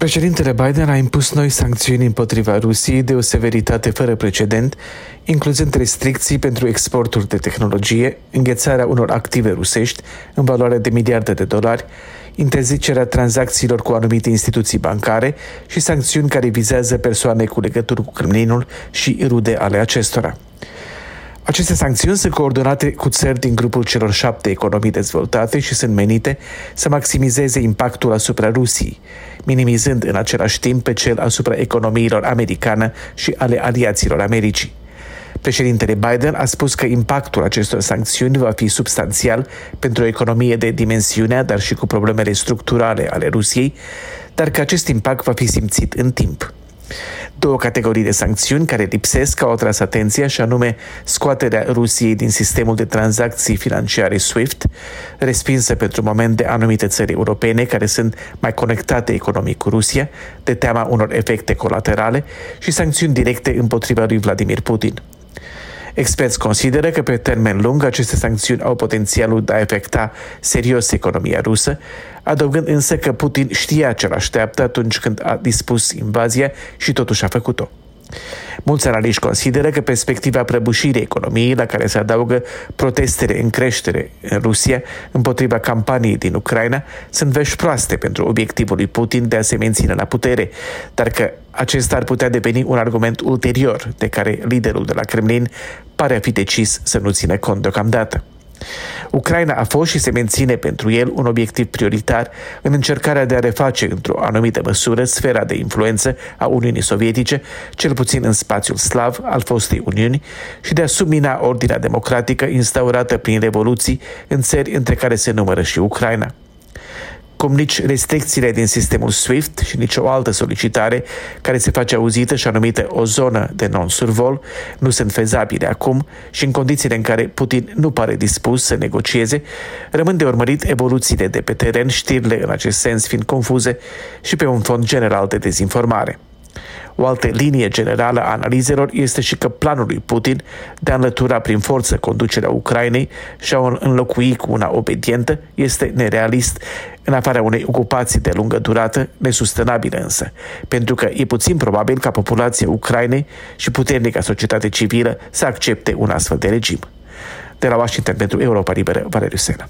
Președintele Biden a impus noi sancțiuni împotriva Rusiei de o severitate fără precedent, incluzând restricții pentru exporturi de tehnologie, înghețarea unor active rusești în valoare de miliarde de dolari, interzicerea tranzacțiilor cu anumite instituții bancare și sancțiuni care vizează persoane cu legături cu Kremlinul și rude ale acestora. Aceste sancțiuni sunt coordonate cu țări din grupul celor șapte economii dezvoltate și sunt menite să maximizeze impactul asupra Rusiei, minimizând în același timp pe cel asupra economiilor americană și ale aliaților Americii. Președintele Biden a spus că impactul acestor sancțiuni va fi substanțial pentru o economie de dimensiune, dar și cu problemele structurale ale Rusiei, dar că acest impact va fi simțit în timp. Două categorii de sancțiuni care lipsesc au atras atenția și anume scoaterea Rusiei din sistemul de tranzacții financiare SWIFT, respinsă pentru moment de anumite țări europene care sunt mai conectate economic cu Rusia, de teama unor efecte colaterale și sancțiuni directe împotriva lui Vladimir Putin. Experți consideră că pe termen lung aceste sancțiuni au potențialul de a afecta serios economia rusă, adăugând însă că Putin știa ce l-așteaptă atunci când a dispus invazia și totuși a făcut-o. Mulți analiști consideră că perspectiva prăbușirii economiei, la care se adaugă protestele în creștere în Rusia împotriva campaniei din Ucraina, sunt vești proaste pentru obiectivul lui Putin de a se menține la putere, dar că acesta ar putea deveni un argument ulterior de care liderul de la Kremlin pare a fi decis să nu țină cont deocamdată. Ucraina a fost și se menține pentru el un obiectiv prioritar în încercarea de a reface într-o anumită măsură sfera de influență a Uniunii Sovietice, cel puțin în spațiul slav al fostei Uniuni, și de a submina ordinea democratică instaurată prin revoluții în țări între care se numără și Ucraina cum nici restricțiile din sistemul SWIFT și nicio altă solicitare care se face auzită și anumită o zonă de non-survol nu sunt fezabile acum și în condițiile în care Putin nu pare dispus să negocieze, rămân de urmărit evoluțiile de pe teren, știrile în acest sens fiind confuze și pe un fond general de dezinformare. O altă linie generală a analizelor este și că planul lui Putin de a înlătura prin forță conducerea Ucrainei și a o înlocui cu una obedientă este nerealist în afara unei ocupații de lungă durată, nesustenabilă însă, pentru că e puțin probabil ca populația Ucrainei și puternica societate civilă să accepte un astfel de regim. De la Washington pentru Europa Liberă, Valeriu Sena.